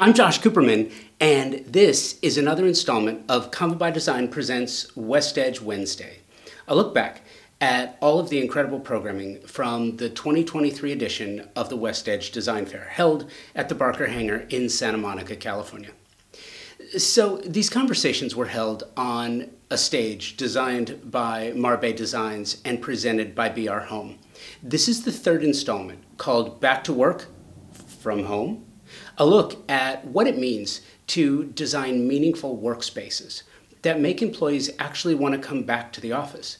I'm Josh Cooperman, and this is another installment of Convo by Design presents West Edge Wednesday. A look back at all of the incredible programming from the 2023 edition of the West Edge Design Fair, held at the Barker Hangar in Santa Monica, California. So, these conversations were held on a stage designed by Marbe Designs and presented by BR Home. This is the third installment called Back to Work from Home a look at what it means to design meaningful workspaces that make employees actually want to come back to the office.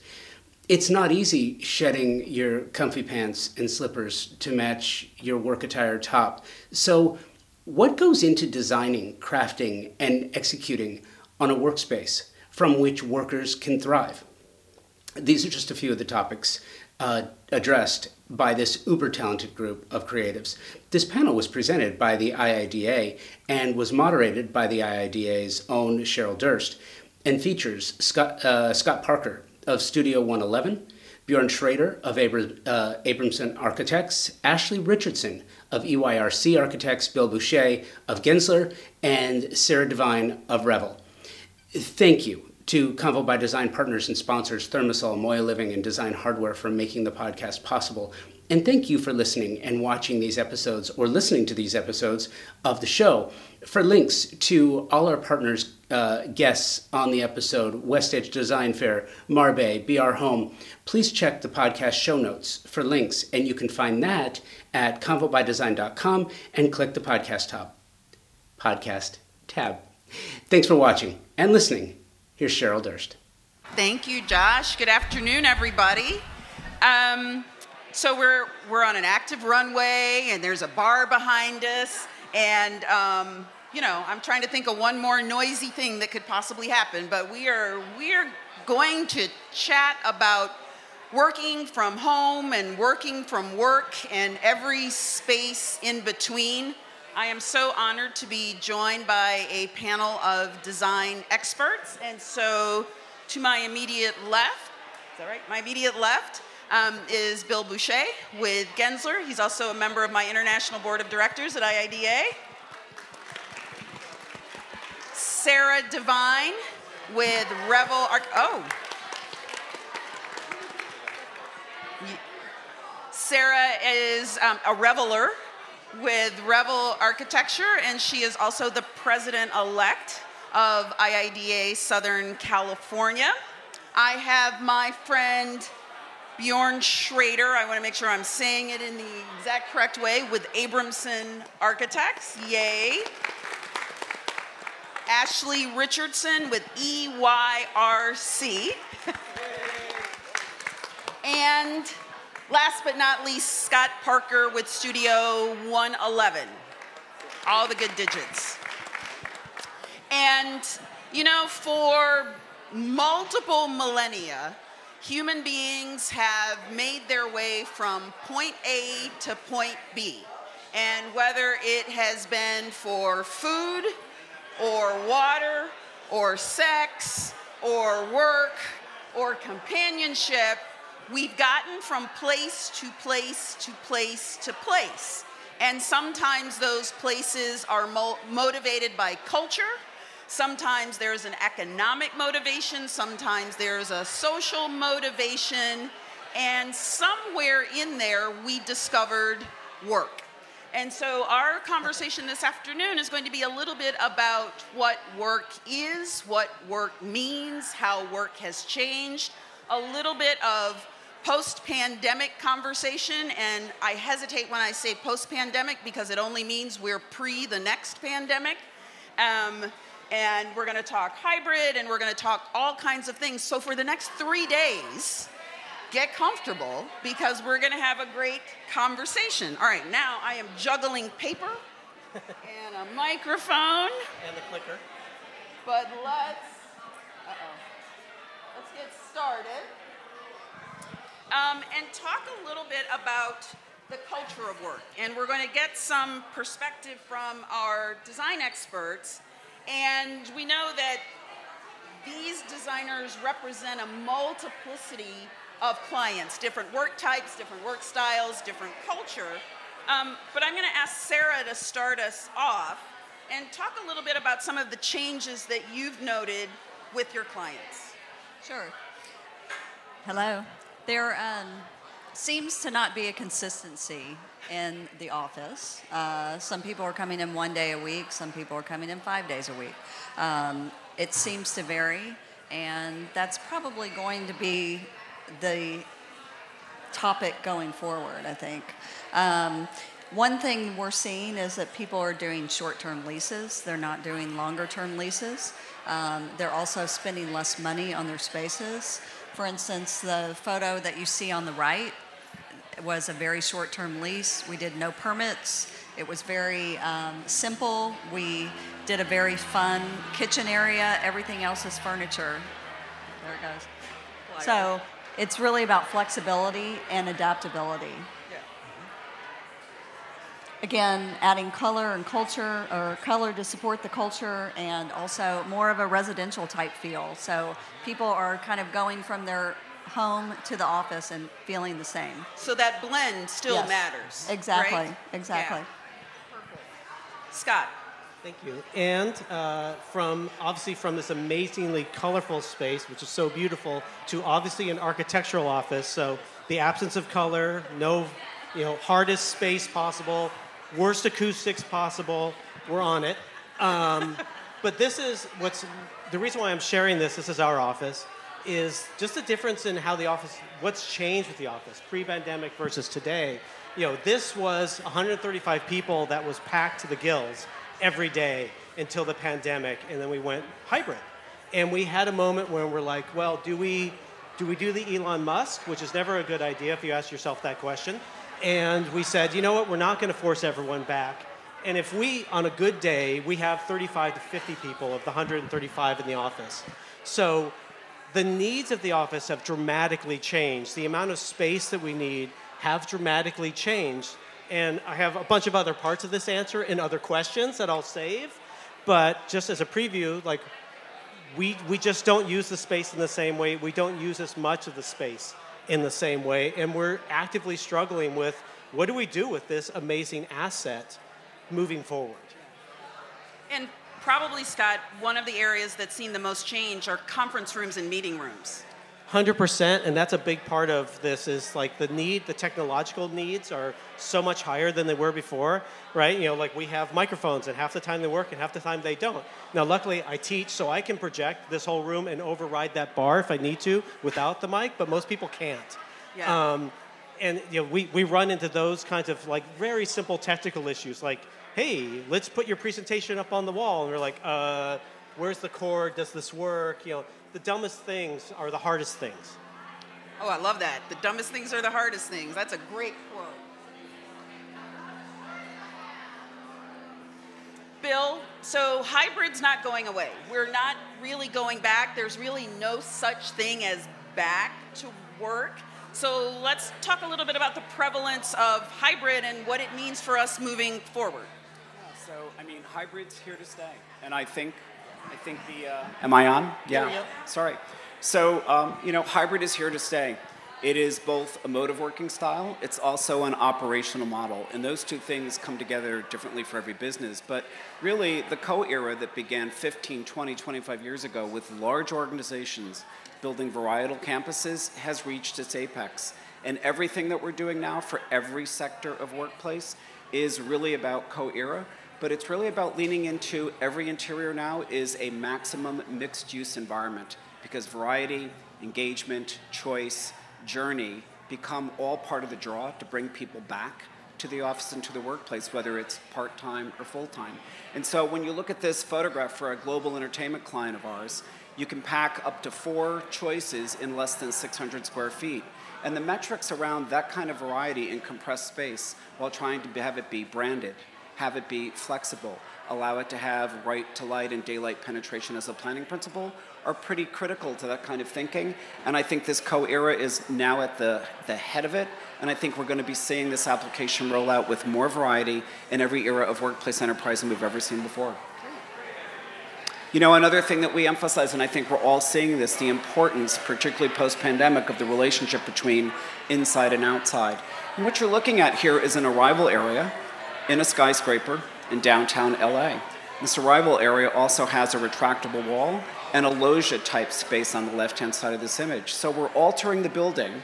It's not easy shedding your comfy pants and slippers to match your work attire top. So, what goes into designing, crafting, and executing on a workspace from which workers can thrive? These are just a few of the topics uh, addressed by this uber talented group of creatives. This panel was presented by the IIDA and was moderated by the IIDA's own Cheryl Durst and features Scott, uh, Scott Parker of Studio 111, Bjorn Schrader of Abra- uh, Abramson Architects, Ashley Richardson of EYRC Architects, Bill Bouchey of Gensler, and Sarah Devine of Revel. Thank you to Convo by Design partners and sponsors ThermaSol, Moya Living, and Design Hardware for making the podcast possible. And thank you for listening and watching these episodes or listening to these episodes of the show. For links to all our partners, uh, guests on the episode, West Edge Design Fair, Marbe, BR Home, please check the podcast show notes for links. And you can find that at convobydesign.com and click the podcast tab. Podcast tab. Thanks for watching and listening. Here's Cheryl Durst. Thank you, Josh. Good afternoon, everybody. Um, so we're we're on an active runway, and there's a bar behind us, and um, you know I'm trying to think of one more noisy thing that could possibly happen. But we are we are going to chat about working from home and working from work and every space in between. I am so honored to be joined by a panel of design experts. And so, to my immediate left, is that right? My immediate left um, is Bill Bouchey with Gensler. He's also a member of my international board of directors at IIDA. Sarah Devine with Revel Arch- Oh. Sarah is um, a reveler with Revel Architecture, and she is also the president elect of IIDA Southern California. I have my friend Bjorn Schrader, I want to make sure I'm saying it in the exact correct way, with Abramson Architects. Yay. Ashley Richardson with EYRC. and Last but not least, Scott Parker with Studio 111. All the good digits. And, you know, for multiple millennia, human beings have made their way from point A to point B. And whether it has been for food or water or sex or work or companionship, we've gotten from place to place to place to place. And sometimes those places are mo- motivated by culture. Sometimes there's an economic motivation. Sometimes there's a social motivation. And somewhere in there, we discovered work. And so, our conversation this afternoon is going to be a little bit about what work is, what work means, how work has changed, a little bit of post pandemic conversation, and I hesitate when I say post pandemic because it only means we're pre the next pandemic. Um, and we're going to talk hybrid and we're going to talk all kinds of things. So, for the next three days, get comfortable because we're going to have a great conversation. All right, now I am juggling paper and a microphone. And the clicker. But let's, uh-oh. Let's get started um, and talk a little bit about the culture of work. And we're going to get some perspective from our design experts. And we know that these designers represent a multiplicity of clients, different work types, different work styles, different culture. Um, but I'm going to ask Sarah to start us off and talk a little bit about some of the changes that you've noted with your clients. Sure. Hello. There um, seems to not be a consistency in the office. Uh, some people are coming in one day a week, some people are coming in five days a week. Um, it seems to vary, and that's probably going to be the topic going forward, I think. Um, one thing we're seeing is that people are doing short term leases, they're not doing longer term leases. Um, they're also spending less money on their spaces. For instance, the photo that you see on the right was a very short term lease. We did no permits. It was very um, simple. We did a very fun kitchen area. Everything else is furniture. There it goes. So it's really about flexibility and adaptability. Again, adding color and culture, or color to support the culture, and also more of a residential type feel. So people are kind of going from their home to the office and feeling the same. So that blend still Yes. matters. Exactly, right? exactly. Yeah. Scott. Thank you. And uh, from obviously from this amazingly colorful space, which is so beautiful, to obviously an architectural office. So the absence of color, no, you know, hardest space possible, worst acoustics possible. We're on it. Um, but this is what's the reason why I'm sharing this. This is our office. Is just the difference in how the office, what's changed with the office pre-pandemic versus today. You know, this was 135 people that was packed to the gills every day until the pandemic, and then we went hybrid. And we had a moment when we're like, well, do we do we do the Elon Musk, which is never a good idea if you ask yourself that question. And we said, you know what, we're not going to force everyone back. And if we, on a good day, we have 35 to 50 people of the 135 in the office. So the needs of the office have dramatically changed. The amount of space that we need have dramatically changed. And I have a bunch of other parts of this answer and other questions that I'll save. But just as a preview, like we, we just don't use the space in the same way. We don't use as much of the space in the same way. And we're actively struggling with what do we do with this amazing asset moving forward? And probably, Scott, one of the areas that's seen the most change are conference rooms and meeting rooms. 100% and that's a big part of this is like the need the technological needs are so much higher than they were before right? You know like we have microphones and half the time they work and half the time they don't. Now luckily i teach so i can project this whole room and override that bar if i need to without the mic but most people can't. Yeah. um, and you know, we, we run into those kinds of like very simple technical issues like hey let's put your presentation up on the wall and we're like uh, where's the cord does this work? You know the dumbest things are the hardest things Oh, I love that. The dumbest things are the hardest things. That's a great quote. Bill, so hybrid's not going away. We're not really going back. There's really no such thing as back to work. So let's talk a little bit about the prevalence of hybrid and what it means for us moving forward. So, I mean, hybrid's here to stay, and I think, I think the. Uh, Am I on? Yeah. yeah. Sorry. So, um, you know, hybrid is here to stay. It is both a mode of working style. It's also an operational model, and those two things come together differently for every business. But really, the co-era that began 15, 20, 25 years ago with large organizations building varietal campuses has reached its apex. And everything that we're doing now for every sector of workplace is really about co-era, but it's really about leaning into every interior now is a maximum mixed use environment because variety, engagement, choice, journey become all part of the draw to bring people back to the office and to the workplace, whether it's part time or full time. And so when you look at this photograph for a global entertainment client of ours, you can pack up to four choices in less than 600 square feet. And the metrics around that kind of variety in compressed space while trying to have it be branded, have it be flexible, allow it to have right to light and daylight penetration as a planning principle are pretty critical to that kind of thinking. And I think this co-era is now at the, the head of it. And I think we're going to be seeing this application roll out with more variety in every era of workplace enterprise than we've ever seen before. You know, another thing that we emphasize, and I think we're all seeing this, the importance, particularly post pandemic, of the relationship between inside and outside. And what you're looking at here is an arrival area in a skyscraper in downtown LA. This arrival area also has a retractable wall and a loggia type space on the left hand side of this image. So we're altering the building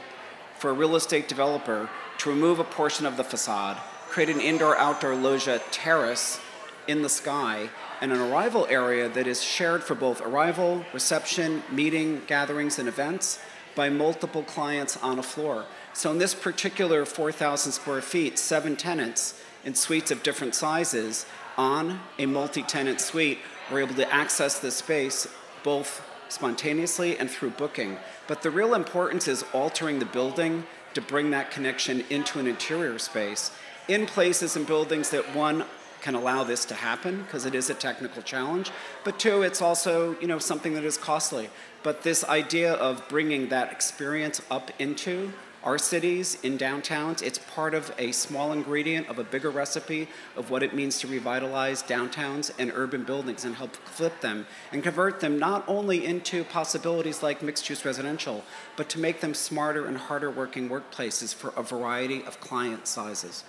for a real estate developer to remove a portion of the facade, create an indoor outdoor loggia terrace in the sky, and an arrival area that is shared for both arrival, reception, meeting, gatherings, and events by multiple clients on a floor. So in this particular 4,000 square feet, seven tenants in suites of different sizes on a multi-tenant suite were able to access this space both spontaneously and through booking. But the real importance is altering the building to bring that connection into an interior space in places and buildings that one can allow this to happen because it is a technical challenge but two it's also you know something that is costly but this idea of bringing that experience up into our cities in downtowns it's part of a small ingredient of a bigger recipe of what it means to revitalize downtowns and urban buildings and help flip them and convert them not only into possibilities like mixed use residential but to make them smarter and harder working workplaces for a variety of client sizes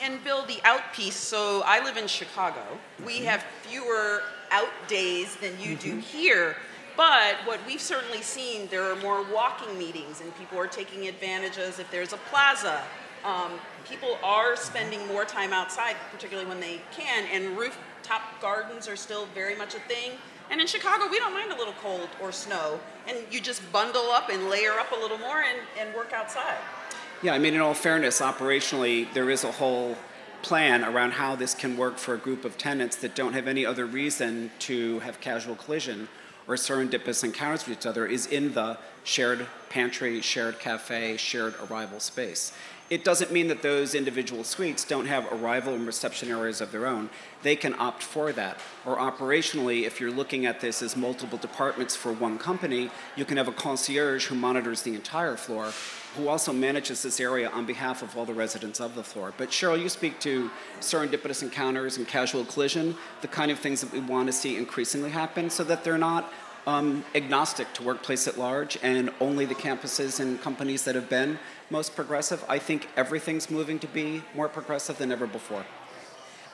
and Bill, the out piece. So I live in Chicago. We mm-hmm. have fewer out days than you do mm-hmm. here. But what we've certainly seen, there are more walking meetings, and people are taking advantages. If there's a plaza, um, people are spending more time outside, particularly when they can. And rooftop gardens are still very much a thing. And in Chicago, we don't mind a little cold or snow, and you just bundle up and layer up a little more and, and work outside. Yeah, I mean, in all fairness, operationally, there is a whole plan around how this can work for a group of tenants that don't have any other reason to have casual collision or serendipitous encounters with each other is in the shared pantry, shared cafe, shared arrival space. It doesn't mean that those individual suites don't have arrival and reception areas of their own. They can opt for that. Or operationally, if you're looking at this as multiple departments for one company, you can have a concierge who monitors the entire floor who also manages this area on behalf of all the residents of the floor. But Cheryl, you speak to serendipitous encounters and casual collision, the kind of things that we want to see increasingly happen so that they're not um, agnostic to workplace at large and only the campuses and companies that have been most progressive. I think everything's moving to be more progressive than ever before.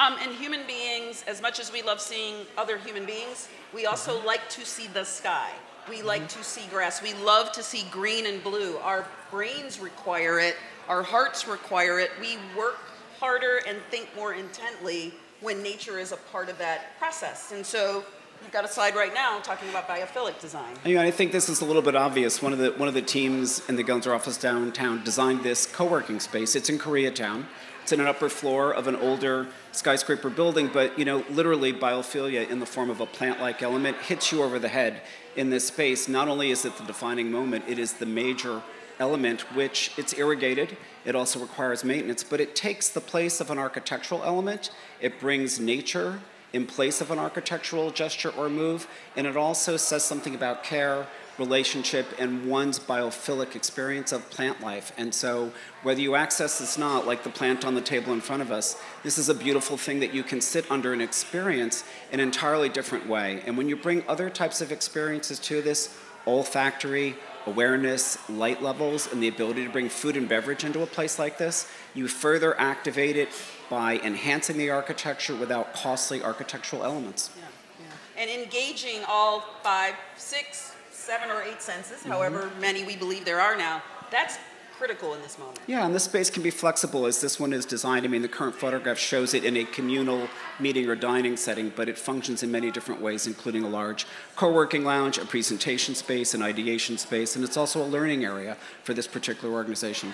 Um, and human beings, as much as we love seeing other human beings, we also mm-hmm. like to see the sky. We like to see grass. We love to see green and blue. Our brains require it, our hearts require it. We work harder and think more intently when nature is a part of that process. And so got a slide right now talking about biophilic design. You know, I think this is a little bit obvious. One of the one of the teams in the Gensler office downtown designed this co-working space. It's in Koreatown. It's in an upper floor of an older skyscraper building, but you know, literally biophilia in the form of a plant-like element hits you over the head in this space. Not only is it the defining moment, it is the major element which it's irrigated. It also requires maintenance, but it takes the place of an architectural element. It brings nature in place of an architectural gesture or move, and it also says something about care, relationship and one's biophilic experience of plant life. And so, whether you access this not, like the plant on the table in front of us, this is a beautiful thing that you can sit under and experience in an entirely different way. And when you bring other types of experiences to this, olfactory, awareness, light levels, and the ability to bring food and beverage into a place like this, you further activate it by enhancing the architecture without costly architectural elements. Yeah, yeah. And engaging all five, six, seven or eight senses, mm-hmm. however many we believe there are now, that's critical in this moment. Yeah, and this space can be flexible as this one is designed. I mean, the current photograph shows it in a communal meeting or dining setting, but it functions in many different ways, including a large co working lounge, a presentation space, an ideation space, and it's also a learning area for this particular organization.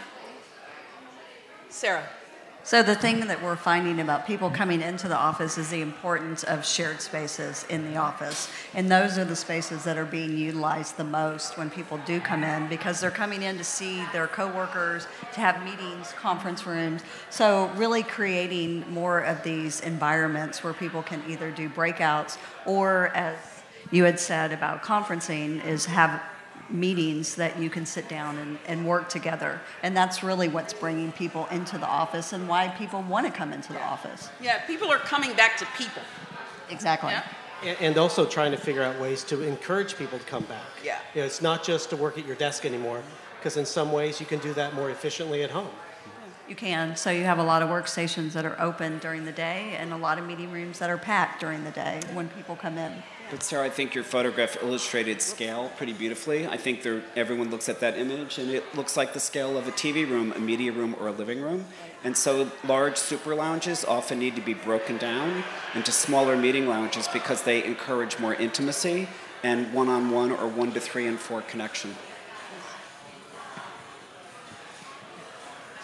Sarah. So, the thing that we're finding about people coming into the office is the importance of shared spaces in the office. And those are the spaces that are being utilized the most when people do come in because they're coming in to see their coworkers, to have meetings, conference rooms. So, really creating more of these environments where people can either do breakouts or, as you had said about conferencing, is have meetings that you can sit down and, and work together. And that's really what's bringing people into the office and why people want to come into the office. Yeah, people are coming back to people. Exactly. Yeah. And also trying to figure out ways to encourage people to come back. Yeah. You know, it's not just to work at your desk anymore, because in some ways you can do that more efficiently at home. You can. So you have a lot of workstations that are open during the day and a lot of meeting rooms that are packed during the day when people come in. But Sarah, I think your photograph illustrated scale pretty beautifully. I think there, everyone looks at that image and it looks like the scale of a TV room, a media room, or a living room. And so large super lounges often need to be broken down into smaller meeting lounges because they encourage more intimacy and one-on-one or one to three and four connection.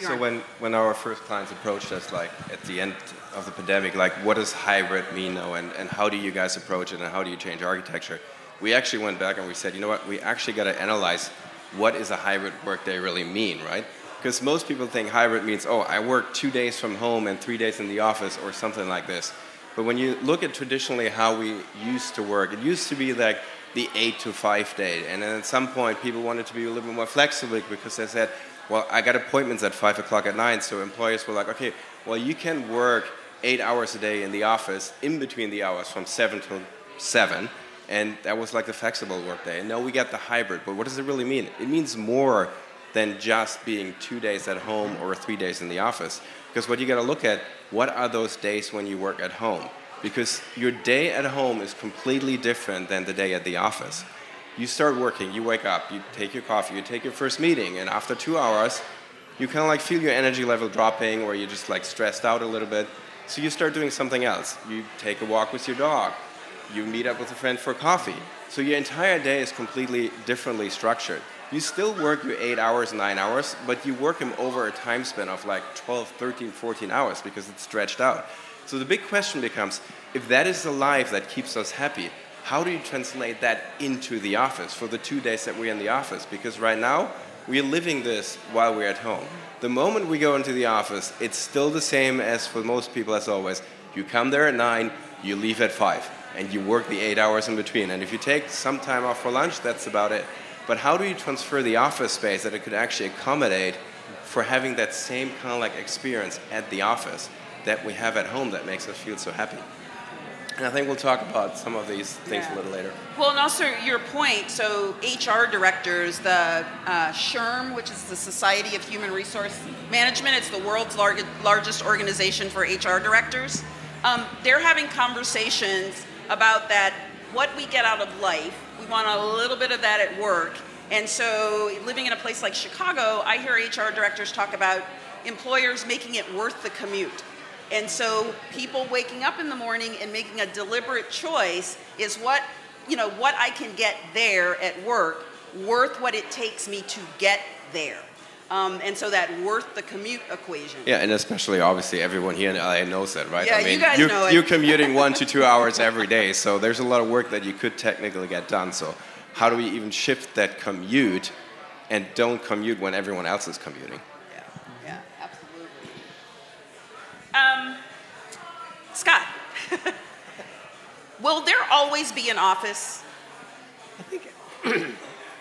So when, when our first clients approached us, like at the end of the pandemic, like what does hybrid mean now, and, and how do you guys approach it, and how do you change architecture? We actually went back and we said, you know what, we actually got to analyze what does a hybrid workday really mean, right? Because most people think hybrid means, oh, I work two days from home and three days in the office, or something like this. But when you look at traditionally how we used to work, it used to be like the eight to five day, and then at some point people wanted to be a little bit more flexible because they said, well, I got appointments at five o'clock at night, so employers were like, okay, well, you can work eight hours a day in the office in between the hours from seven to seven, and that was like the flexible workday. And now we got the hybrid, but what does it really mean? It means more than just being two days at home or three days in the office. Because what you got to look at, what are those days when you work at home? Because your day at home is completely different than the day at the office you start working, you wake up, you take your coffee, you take your first meeting, and after two hours, you kind of like feel your energy level dropping or you're just like stressed out a little bit. So you start doing something else. You take a walk with your dog, you meet up with a friend for coffee. So your entire day is completely differently structured. You still work your eight hours, nine hours, but you work them over a time span of like 12, 13, 14 hours because it's stretched out. So the big question becomes if that is the life that keeps us happy, how do you translate that into the office for the two days that we're in the office? Because right now, we're living this while we're at home. The moment we go into the office, it's still the same as for most people as always. You come there at 9, you leave at 5, and you work the 8 hours in between. And if you take some time off for lunch, that's about it. But how do you transfer the office space that it could actually accommodate for having that same kind of like experience at the office that we have at home that makes us feel so happy? And I think we'll talk about some of these things yeah. a little later. Well, and also your point. So, HR directors, the uh, SHRM, which is the Society of Human Resource Management, it's the world's lar- largest organization for HR directors. Um, they're having conversations about that. What we get out of life, we want a little bit of that at work. And so, living in a place like Chicago, I hear HR directors talk about employers making it worth the commute. And so people waking up in the morning and making a deliberate choice is what, you know, what I can get there at work worth what it takes me to get there. Um, and so that worth the commute equation. Yeah, and especially obviously everyone here in LA knows that, right? Yeah, I mean, you guys you're, know it. you're commuting one to two hours every day, so there's a lot of work that you could technically get done. So how do we even shift that commute and don't commute when everyone else is commuting? Um, Scott, will there always be an office? I think,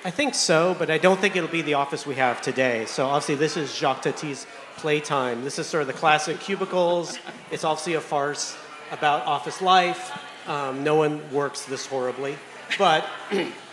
I think so, but I don't think it'll be the office we have today. So obviously, this is Jacques Tati's playtime. This is sort of the classic cubicles. It's obviously a farce about office life. Um, no one works this horribly, but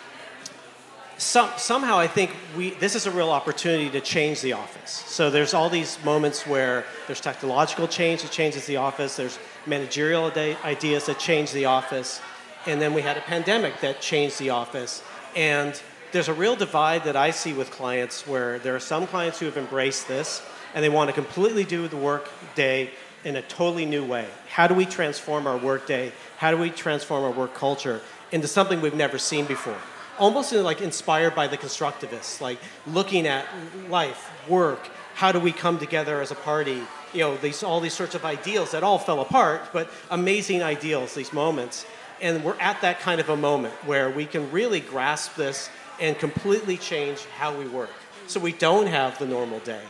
some, somehow I think we, this is a real opportunity to change the office. So there's all these moments where there's technological change that changes the office, there's managerial ideas that change the office, and then we had a pandemic that changed the office. And there's a real divide that I see with clients where there are some clients who have embraced this and they want to completely do the work day in a totally new way. How do we transform our work day? How do we transform our work culture into something we've never seen before? Almost like inspired by the constructivists, like looking at life, work, how do we come together as a party? You know, these all these sorts of ideals that all fell apart, but amazing ideals, these moments. And we're at that kind of a moment where we can really grasp this and completely change how we work. So we don't have the normal day.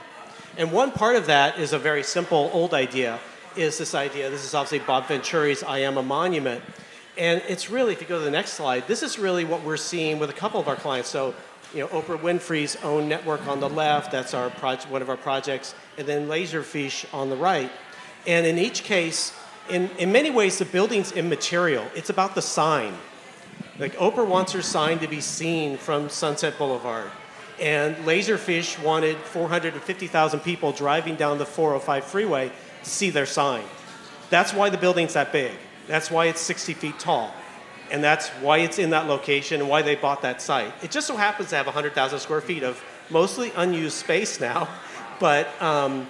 And one part of that is a very simple old idea, is this idea, this is obviously Bob Venturi's I Am a Monument, and it's really, if you go to the next slide, this is really what we're seeing with a couple of our clients. So, you know, Oprah Winfrey's own network on the left, that's our project, one of our projects, and then Laserfiche on the right. And in each case, in, in many ways, the building's immaterial. It's about the sign. Like Oprah wants her sign to be seen from Sunset Boulevard. And Laserfiche wanted 450,000 people driving down the 405 freeway to see their sign. That's why the building's that big. That's why it's 60 feet tall. And that's why it's in that location and why they bought that site. It just so happens to have 100,000 square feet of mostly unused space now, but, um,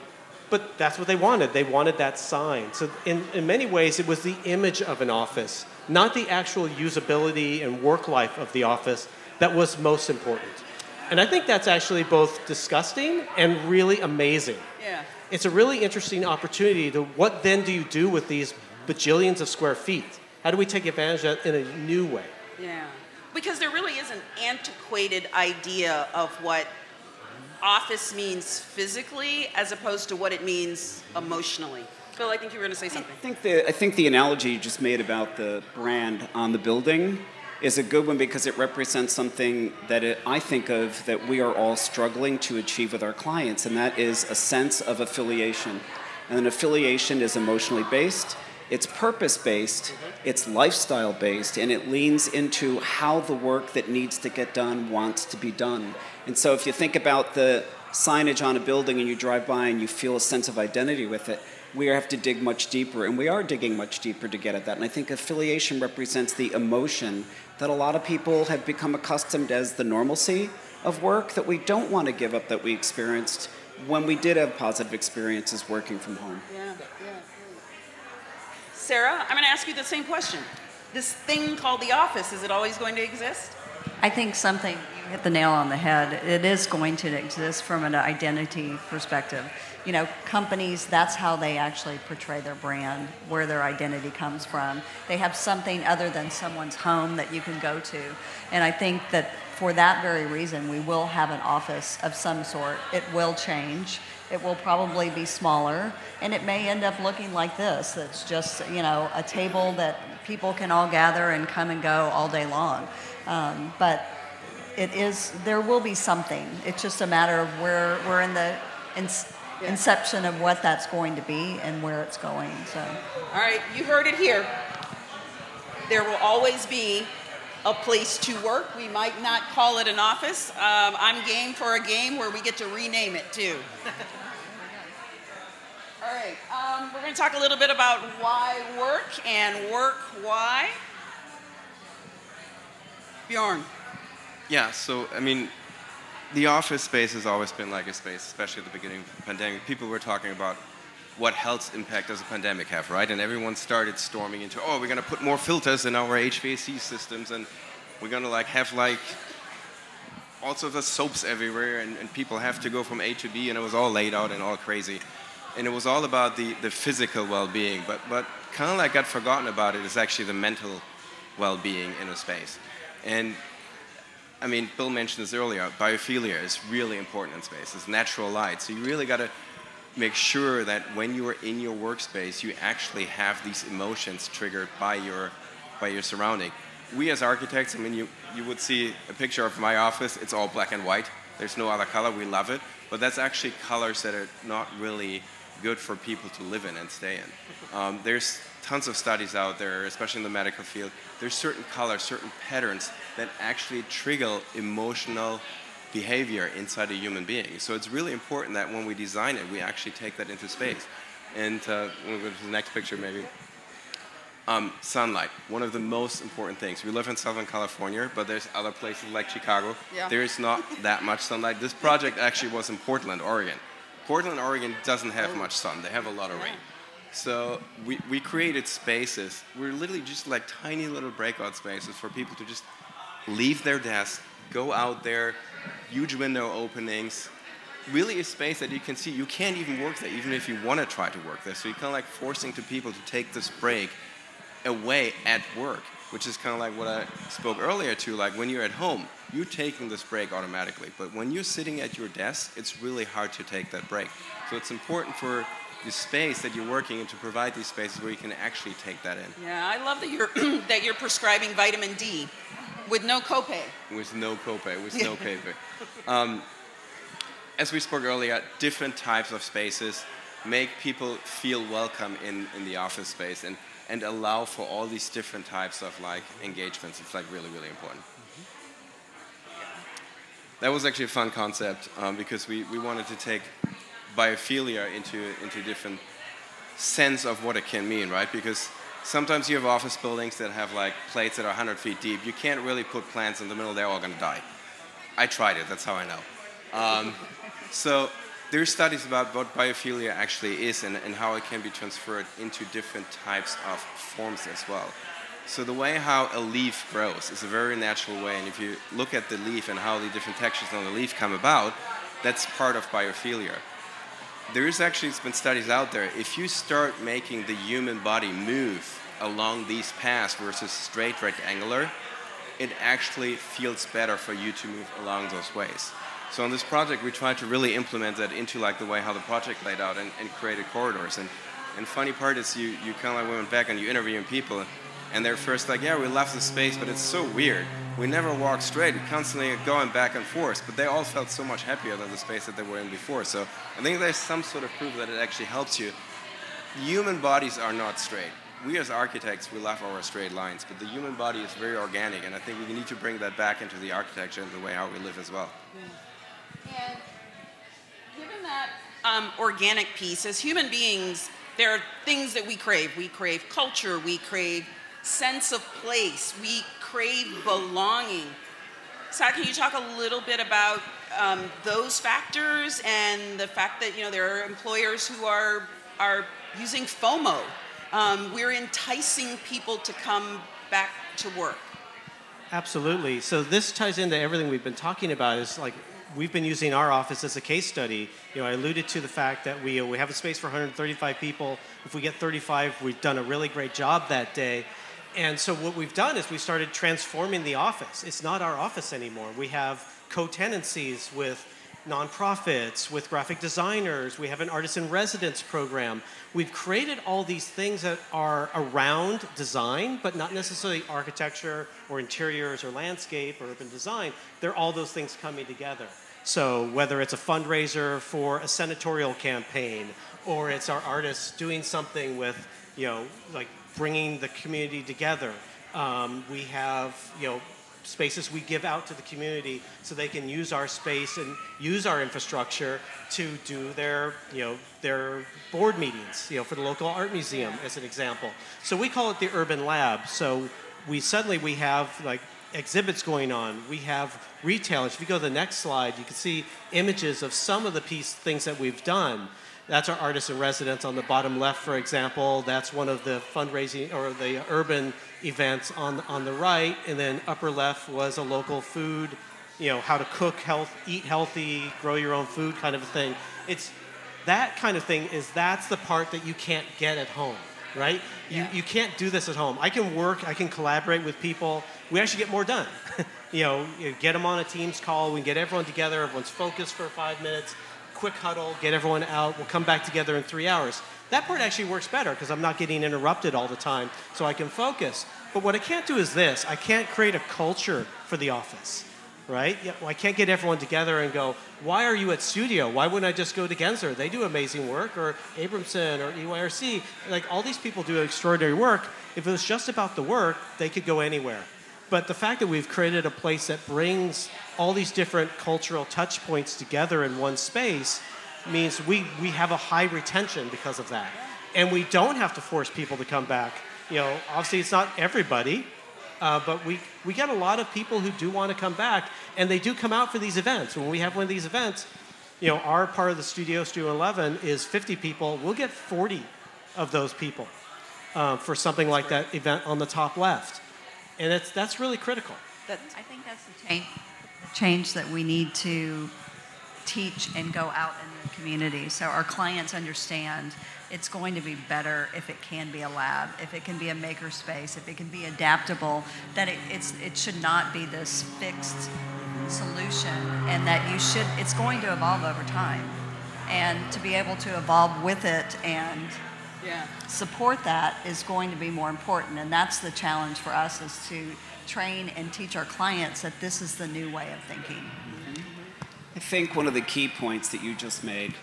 but that's what they wanted. They wanted that sign. So, in, in many ways, it was the image of an office, not the actual usability and work life of the office, that was most important. And I think that's actually both disgusting and really amazing. Yeah. It's a really interesting opportunity to what then do you do with these bajillions of square feet? How do we take advantage of that in a new way? Yeah. Because there really is an antiquated idea of what office means physically as opposed to what it means emotionally. Phil, I think you were going to say something. I think the I think the analogy you just made about the brand on the building is a good one because it represents something that it, I think of that we are all struggling to achieve with our clients, and that is a sense of affiliation. And an affiliation is emotionally based, it's purpose based, it's lifestyle based, and it leans into how the work that needs to get done wants to be done. And so if you think about the signage on a building and you drive by and you feel a sense of identity with it, we have to dig much deeper, and we are digging much deeper to get at that. And I think affiliation represents the emotion that a lot of people have become accustomed as the normalcy of work that we don't want to give up that we experienced when we did have positive experiences working from home. Yeah, yeah. Sarah, I'm going to ask you the same question. This thing called the office, is it always going to exist? I think something, you hit the nail on the head. It is going to exist from an identity perspective. You know, companies, that's how they actually portray their brand, where their identity comes from. They have something other than someone's home that you can go to. And I think that for that very reason, we will have an office of some sort. It will change. It will probably be smaller, and it may end up looking like this. It's just, you know, a table that people can all gather and come and go all day long. Um, but it is, there will be something. It's just a matter of where we're in the in, inception of what that's going to be and where it's going. So, All right, you heard it here. There will always be a place to work. We might not call it an office. Um, I'm game for a game where we get to rename it too. All right, um, we're going to talk a little bit about why work and work why. Bjorn. Yeah, so I mean, the office space has always been like a space, especially at the beginning of the pandemic. People were talking about what health impact does a pandemic have, right? And everyone started storming into, oh, we're gonna put more filters in our HVAC systems, and we're gonna like have like all sorts of soaps everywhere, and, and people have to go from A to B, and it was all laid out and all crazy. And it was all about the, the physical well-being, but but kind of like got forgotten about it is actually the mental well-being in a space. And I mean, Bill mentioned this earlier. Biophilia is really important in space. It's natural light. So you really got to make sure that when you are in your workspace, you actually have these emotions triggered by your by your surrounding. We as architects, I mean, you you would see a picture of my office. It's all black and white. There's no other color. We love it, but that's actually colors that are not really good for people to live in and stay in. Um, there's tons of studies out there, especially in the medical field. There's certain colors, certain patterns that actually trigger emotional behavior inside a human being. So it's really important that when we design it, we actually take that into space. And uh, we'll go to the next picture, maybe. Um, sunlight, one of the most important things. We live in Southern California, but there's other places like Chicago. Yeah. There is not that much sunlight. This project actually was in Portland, Oregon. Portland, Oregon doesn't have much sun. They have a lot of rain. So we, we created spaces. We're literally just like tiny little breakout spaces for people to just leave their desk, go out there, huge window openings. Really a space that you can see. You can't even work there, even if you want to try to work there. So you're kind of like forcing to people to take this break away at work, which is kind of like what I spoke earlier to. Like when you're at home, you're taking this break automatically. But when you're sitting at your desk, it's really hard to take that break. So it's important for the space that you're working in to provide these spaces where you can actually take that in Yeah, I love that you're that you're prescribing vitamin D with no copay. with no copay, with no copay. Um, as we spoke earlier, different types of spaces make people feel welcome in, in the office space and, and allow for all these different types of like engagements. It's like really, really important. that was actually a fun concept um, because we, we wanted to take biophilia into into different sense of what it can mean, right? Because sometimes you have office buildings that have like plates that are 100 feet deep. You can't really put plants in the middle; they're all going to die. I tried it. That's how I know. Um, so there's studies about what biophilia actually is and, and how it can be transferred into different types of forms as well. So the way how a leaf grows is a very natural way, and if you look at the leaf and how the different textures on the leaf come about, that's part of biophilia. There is actually been studies out there. If you start making the human body move along these paths versus straight rectangular, it actually feels better for you to move along those ways. So on this project, we tried to really implement that into like the way how the project laid out and, and created corridors. And and funny part is you you kind of like went back and you interviewing people, and they're first like, yeah, we left the space, but it's so weird. We never walk straight. We constantly going back and forth. But they all felt so much happier than the space that they were in before. So I think there's some sort of proof that it actually helps you. Human bodies are not straight. We as architects, we love our straight lines, but the human body is very organic, and I think we need to bring that back into the architecture and the way how we live as well. And given that um, organic piece, as human beings, there are things that we crave. We crave culture, we crave sense of place, we crave belonging. So, can you talk a little bit about um, those factors and the fact that you know there are employers who are are using FOMO? Um, we're enticing people to come back to work. Absolutely. So this ties into everything we've been talking about. Is like we've been using our office as a case study. You know, I alluded to the fact that we, we have a space for 135 people. If we get 35, we've done a really great job that day. And so what we've done is we started transforming the office. It's not our office anymore. We have co-tenancies with nonprofits, with graphic designers. We have an artist in residence program. We've created all these things that are around design, but not necessarily architecture or interiors or landscape or urban design. They're all those things coming together. So whether it's a fundraiser for a senatorial campaign, or it's our artists doing something with, you know, like bringing the community together. Um, we have, you know, spaces we give out to the community so they can use our space and use our infrastructure to do their, you know, their board meetings, you know, for the local art museum as an example. So we call it the urban lab. So we suddenly we have like exhibits going on. We have retailers. If you go to the next slide, you can see images of some of the piece things that we've done. That's our artist in residence on the bottom left, for example. That's one of the fundraising or the urban events on on the right, and then upper left was a local food, you know, how to cook health, eat healthy, grow your own food kind of a thing. It's that kind of thing is that's the part that you can't get at home, right? You you can't do this at home. I can work, I can collaborate with people. We actually get more done. you know, you get them on a Teams call. We can get everyone together. Everyone's focused for five minutes quick huddle, get everyone out, we'll come back together in three hours. That part actually works better because I'm not getting interrupted all the time, so I can focus. But what I can't do is this I can't create a culture for the office, right? Well, I can't get everyone together and go, why are you at studio? Why wouldn't I just go to Gensler? They do amazing work, or Abramson, or EYRC. Like all these people do extraordinary work. If it was just about the work, they could go anywhere. But the fact that we've created a place that brings all these different cultural touch points together in one space means we, we have a high retention because of that. And we don't have to force people to come back. You know, obviously it's not everybody, uh, but we, we get a lot of people who do want to come back, and they do come out for these events. When we have one of these events, you know, our part of the studio, Studio 11, is 50 people. We'll get 40 of those people uh, for something like that event on the top left and it's, that's really critical. I think that's the change, the change that we need to teach and go out in the community so our clients understand it's going to be better if it can be a lab, if it can be a makerspace, if it can be adaptable, that it, it's, it should not be this fixed solution and that you should, it's going to evolve over time. And to be able to evolve with it and yeah. support that is going to be more important. And that's the challenge for us is to train and teach our clients that this is the new way of thinking. I think one of the key points that you just made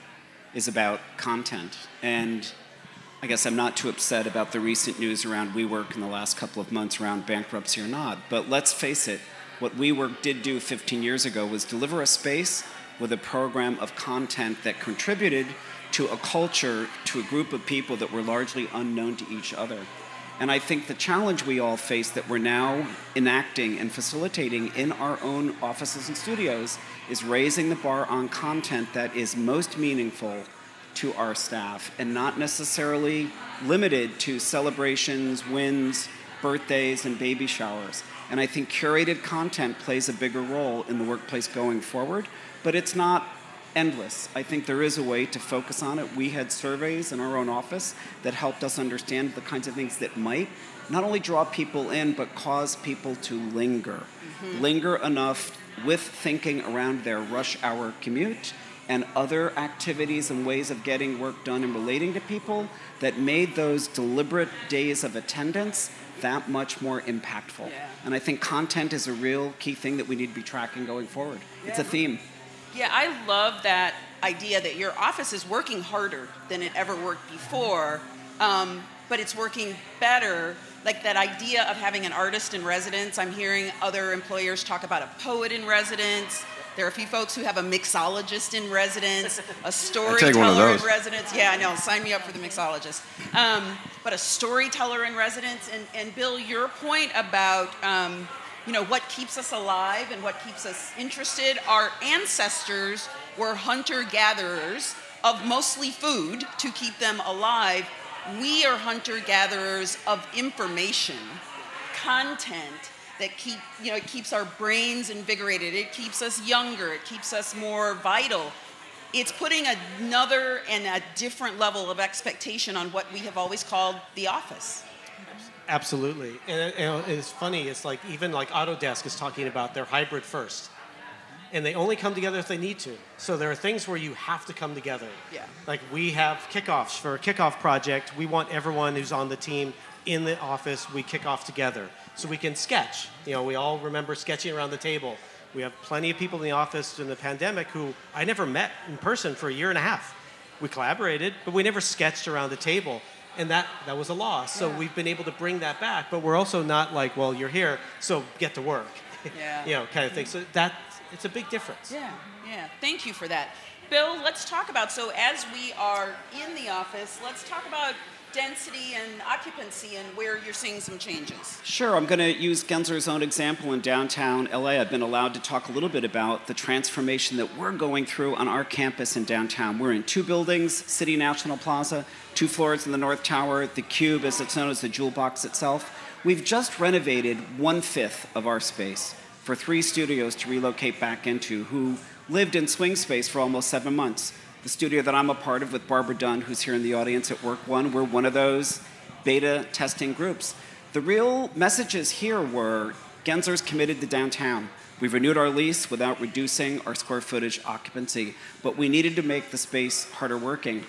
is about content. And I guess I'm not too upset about the recent news around WeWork in the last couple of months around bankruptcy or not. But let's face it, What WeWork did do 15 years ago was deliver a space with a program of content that contributed to a culture, to a group of people that were largely unknown to each other. And I think the challenge we all face that we're now enacting and facilitating in our own offices and studios is raising the bar on content that is most meaningful to our staff and not necessarily limited to celebrations, wins, birthdays, and baby showers. And I think curated content plays a bigger role in the workplace going forward, but it's not endless. I think there is a way to focus on it. We had surveys in our own office that helped us understand the kinds of things that might not only draw people in, but cause people to linger. Mm-hmm. Linger enough with thinking around their rush hour commute and other activities and ways of getting work done and relating to people that made those deliberate days of attendance that much more impactful. Yeah. And I think content is a real key thing that we need to be tracking going forward. Yeah. It's a theme. Yeah, I love that idea that your office is working harder than it ever worked before, um, but it's working better. Like that idea of having an artist in residence. I'm hearing other employers talk about a poet in residence. There are a few folks who have a mixologist in residence, a storyteller in residence. Yeah, I know. Sign me up for the mixologist. Um, but a storyteller in residence. And, and Bill, your point about um, you know, what keeps us alive and what keeps us interested. Our ancestors were hunter gatherers of mostly food to keep them alive. We are hunter gatherers of information, content that keep, you know, it keeps our brains invigorated. It keeps us younger. It keeps us more vital. It's putting another and a different level of expectation on what we have always called the office. Absolutely, and, and, it's funny. It's like even like Autodesk is talking about their hybrid first, and they only come together if they need to. So there are things where you have to come together. Yeah. Like we have kickoffs for a kickoff project. We want everyone who's on the team in the office. We kick off together so we can sketch. You know, we all remember sketching around the table. We have plenty of people in the office in the pandemic who I never met in person for a year and a half. We collaborated, but we never sketched around the table and that that was a loss. So yeah. we've been able to bring that back, but we're also not like, well, you're here, so get to work. Yeah. you know, kind of thing. So that it's a big difference. Yeah, yeah. Thank you for that. Bill, let's talk about so as we are in the office, let's talk about density and occupancy and where you're seeing some changes? Sure. I'm going to use Gensler's own example in downtown LA. I've been allowed to talk a little bit about the transformation that we're going through on our campus in downtown. We're in two buildings City National Plaza, two floors in the North Tower, the Cube, as it's known as the Jewel Box itself. We've just renovated one fifth of our space for three studios to relocate back into who lived in swing space for almost seven months the studio that I'm a part of with Barbara Dunn, who's here in the audience at Work One, we're one of those beta testing groups. The real messages here were Gensler's committed to downtown. We've renewed our lease without reducing our square footage occupancy, but we needed to make the space harder working.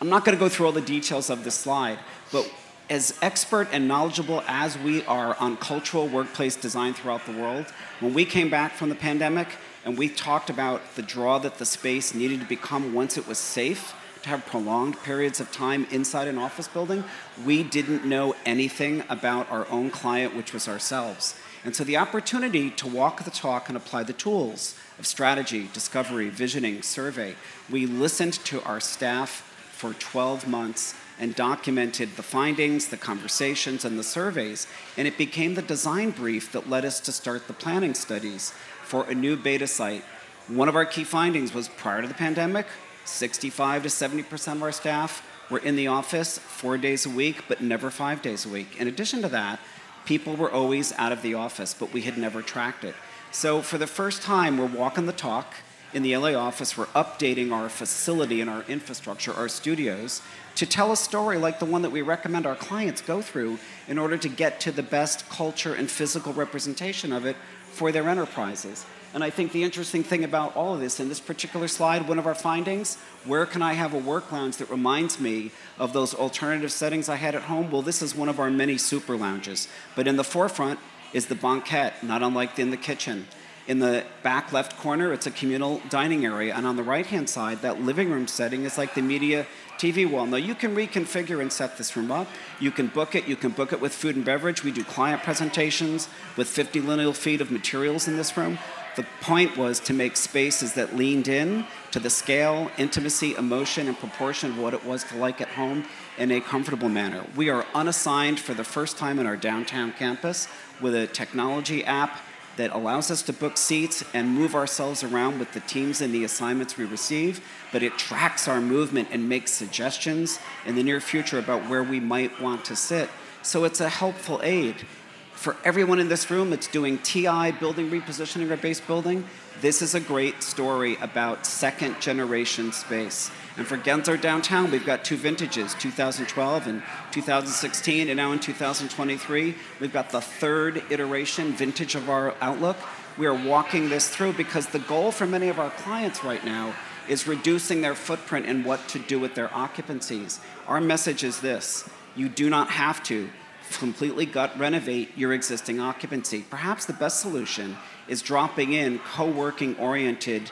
I'm not going to go through all the details of this slide, but as expert and knowledgeable as we are on cultural workplace design throughout the world, when we came back from the pandemic, and we talked about the draw that the space needed to become once it was safe to have prolonged periods of time inside an office building. We didn't know anything about our own client, which was ourselves. And so the opportunity to walk the talk and apply the tools of strategy, discovery, visioning, survey, we listened to our staff for 12 months and documented the findings, the conversations, and the surveys. And it became the design brief that led us to start the planning studies for a new beta site. One of our key findings was prior to the pandemic, 65 to 70% of our staff were in the office four days a week, but never five days a week. In addition to that, people were always out of the office, but we had never tracked it. So for the first time, we're walking the talk in the LA office, we're updating our facility and our infrastructure, our studios, to tell a story like the one that we recommend our clients go through in order to get to the best culture and physical representation of it for their enterprises. And I think the interesting thing about all of this, in this particular slide, one of our findings, where can I have a work lounge that reminds me of those alternative settings I had at home? Well, this is one of our many super lounges. But in the forefront is the banquette, not unlike in the kitchen. In the back left corner, it's a communal dining area, and on the right hand side, that living room setting is like the media TV wall. Now, you can reconfigure and set this room up. You can book it. You can book it with food and beverage. We do client presentations with 50 lineal feet of materials in this room. The point was to make spaces that leaned in to the scale, intimacy, emotion, and proportion of what it was to like at home in a comfortable manner. We are unassigned for the first time in our downtown campus with a technology app that allows us to book seats and move ourselves around with the teams and the assignments we receive, but it tracks our movement and makes suggestions in the near future about where we might want to sit. So it's a helpful aid for everyone in this room that's doing TI, building repositioning or base building, this is a great story about second generation space. And for Gensler Downtown, we've got two vintages, 2012 and 2016, and now in 2023, we've got the third iteration vintage of our outlook. We are walking this through because the goal for many of our clients right now is reducing their footprint and what to do with their occupancies. Our message is this you do not have to completely gut renovate your existing occupancy. Perhaps the best solution is dropping in co working oriented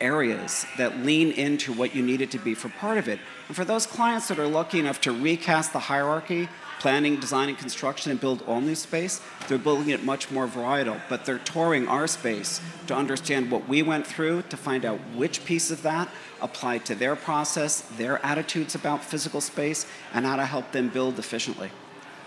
areas that lean into what you need it to be for part of it. And for those clients that are lucky enough to recast the hierarchy, planning, design, and construction, and build all new space, they're building it much more varietal. But they're touring our space to understand what we went through, to find out which piece of that applied to their process, their attitudes about physical space, and how to help them build efficiently.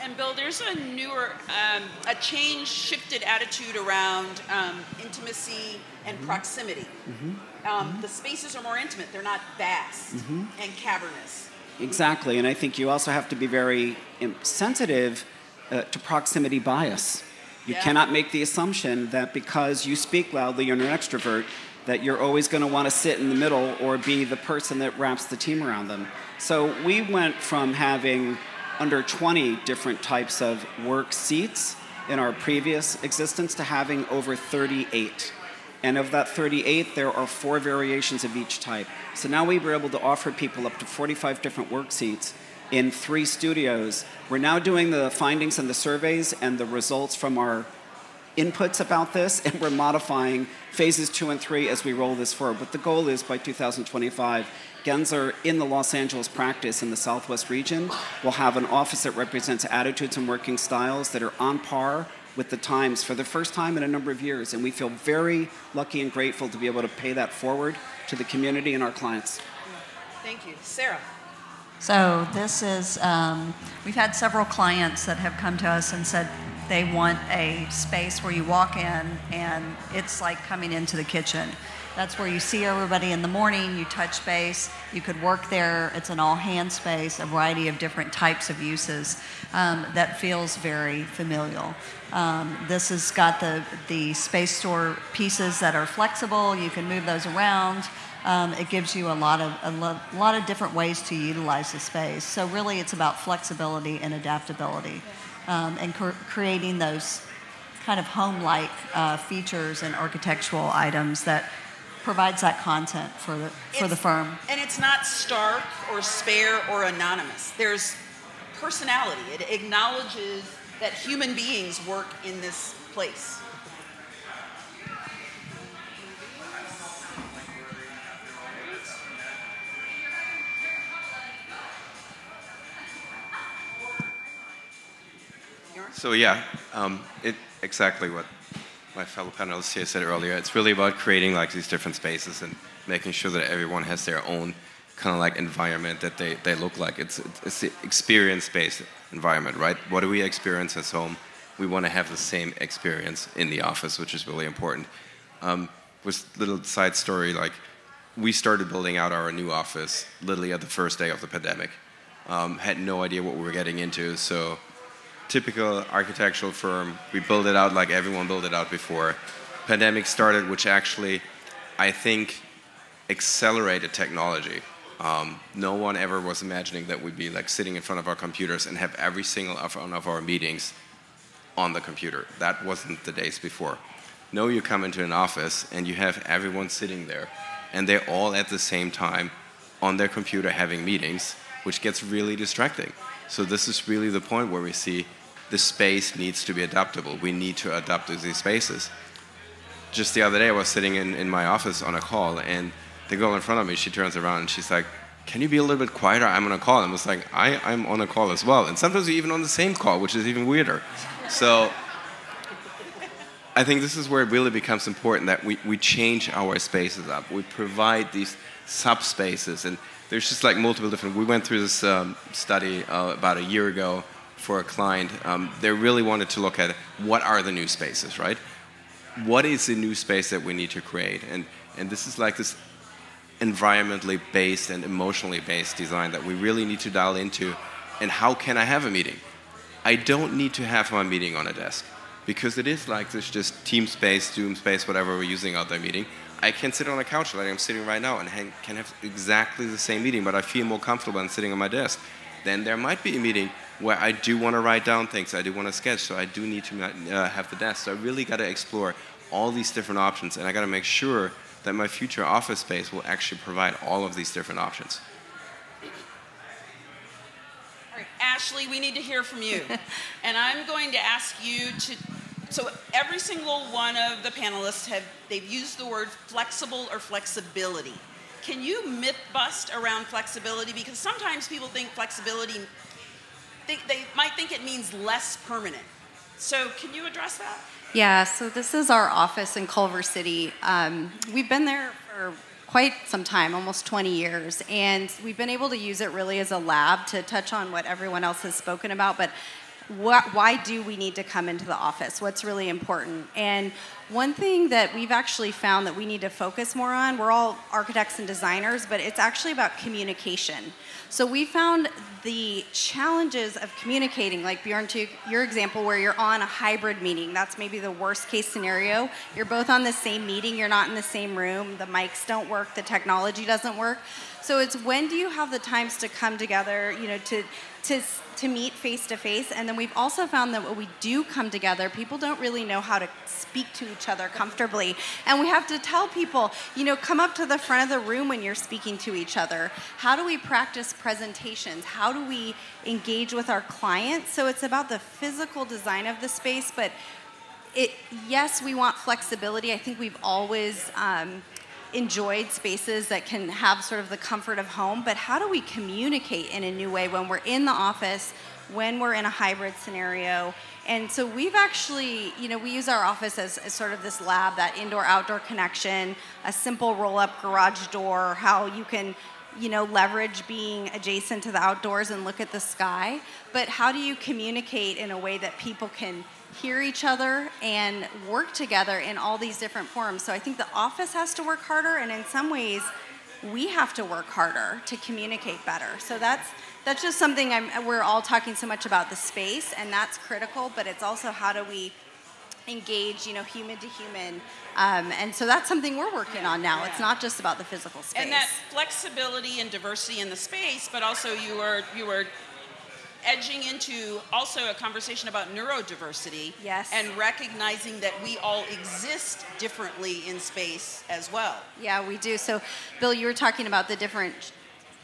And Bill, there's a newer, um, a change shifted attitude around um, intimacy and mm-hmm. proximity. Mm-hmm. Um, mm-hmm. The spaces are more intimate, they're not vast mm-hmm. and cavernous. Exactly, and I think you also have to be very sensitive uh, to proximity bias. You yeah. cannot make the assumption that because you speak loudly, you're an extrovert, that you're always going to want to sit in the middle or be the person that wraps the team around them. So we went from having under 20 different types of work seats in our previous existence to having over 38. And of that 38, there are four variations of each type. So now we were able to offer people up to 45 different work seats in three studios. We're now doing the findings and the surveys and the results from our inputs about this, and we're modifying phases two and three as we roll this forward. But the goal is by 2025, Gensler in the Los Angeles practice in the Southwest region will have an office that represents attitudes and working styles that are on par with the times for the first time in a number of years. And we feel very lucky and grateful to be able to pay that forward to the community and our clients. Thank you. Sarah. So, this is, um, we've had several clients that have come to us and said they want a space where you walk in and it's like coming into the kitchen. That's where you see everybody in the morning, you touch base, you could work there. It's an all hand space, a variety of different types of uses um, that feels very familial. Um, this has got the, the space store pieces that are flexible, you can move those around. Um, it gives you a lot of a lo- lot of different ways to utilize the space. So really, it's about flexibility and adaptability, um, and cr- creating those kind of home-like uh, features and architectural items that provides that content for the for it's, the firm. And it's not stark or spare or anonymous. There's personality. It acknowledges that human beings work in this place. So yeah, um, it exactly what my fellow panelists here said earlier, it's really about creating like these different spaces and making sure that everyone has their own kind of like environment that they, they look like. It's, it's the experience-based environment, right? What do we experience at home? We want to have the same experience in the office, which is really important. Um, with little side story, like we started building out our new office literally at the first day of the pandemic. Um, had no idea what we were getting into, so typical architectural firm. We build it out like everyone built it out before. Pandemic started, which actually, I think, accelerated technology. Um, no one ever was imagining that we'd be like sitting in front of our computers and have every single one of our meetings on the computer. That wasn't the days before. No, you come into an office and you have everyone sitting there, and they're all at the same time on their computer having meetings, which gets really distracting. So this is really the point where we see the space needs to be adaptable. We need to adapt to these spaces. just the other day, I was sitting in, in my office on a call, and the girl in front of me, she turns around and she's like, Can you be a little bit quieter? I'm on a call. And I was like, I, I'm on a call as well. And sometimes you're even on the same call, which is even weirder. So I think this is where it really becomes important that we, we change our spaces up. We provide these subspaces. And there's just like multiple different. We went through this um, study uh, about a year ago for a client. Um, they really wanted to look at what are the new spaces, right? What is the new space that we need to create? And, and this is like this environmentally based and emotionally based design that we really need to dial into. And how can I have a meeting? I don't need to have my meeting on a desk because it is like this just team space, Zoom space, whatever we're using out there meeting. I can sit on a couch like I'm sitting right now and can have exactly the same meeting, but I feel more comfortable than sitting on my desk. Then there might be a meeting where I do want to write down things, I do want to sketch, so I do need to uh, have the desk. So I really got to explore all these different options, and I got to make sure that my future office space will actually provide all of these different options. All right, Ashley, we need to hear from you. and I'm going to ask you to so every single one of the panelists have they've used the word flexible or flexibility. Can you myth bust around flexibility? Because sometimes people think flexibility think they might think it means less permanent. So can you address that? Yeah, so this is our office in Culver City. Um, we've been there for quite some time, almost 20 years, and we've been able to use it really as a lab to touch on what everyone else has spoken about. But what, why do we need to come into the office? What's really important? And one thing that we've actually found that we need to focus more on, we're all architects and designers, but it's actually about communication. So we found the challenges of communicating, like Bjorn, to your example, where you're on a hybrid meeting. That's maybe the worst case scenario. You're both on the same meeting, you're not in the same room, the mics don't work, the technology doesn't work. So it's when do you have the times to come together, you know, to to to meet face to face. And then we've also found that when we do come together, people don't really know how to speak to each other comfortably. And we have to tell people, you know, come up to the front of the room when you're speaking to each other. How do we practice presentations? How do we engage with our clients? So it's about the physical design of the space, but it yes, we want flexibility. I think we've always um, enjoyed spaces that can have sort of the comfort of home, but how do we communicate in a new way when we're in the office, when we're in a hybrid scenario? And so we've actually, you know, we use our office as, as sort of this lab, that indoor outdoor connection, a simple roll up garage door, how you can you know, leverage being adjacent to the outdoors and look at the sky, but how do you communicate in a way that people can hear each other and work together in all these different forms. So I think the office has to work harder, and in some ways, we have to work harder to communicate better. So that's that's just something I'm, we're all talking so much about the space, and that's critical. But it's also how do we engage, you know, human to human, um, and so that's something we're working on now. It's not just about the physical space. And that flexibility and diversity in the space, but also you were you were edging into also a conversation about neurodiversity yes. and recognizing that we all exist differently in space as well. Yeah, we do. So, Bill, you were talking about the different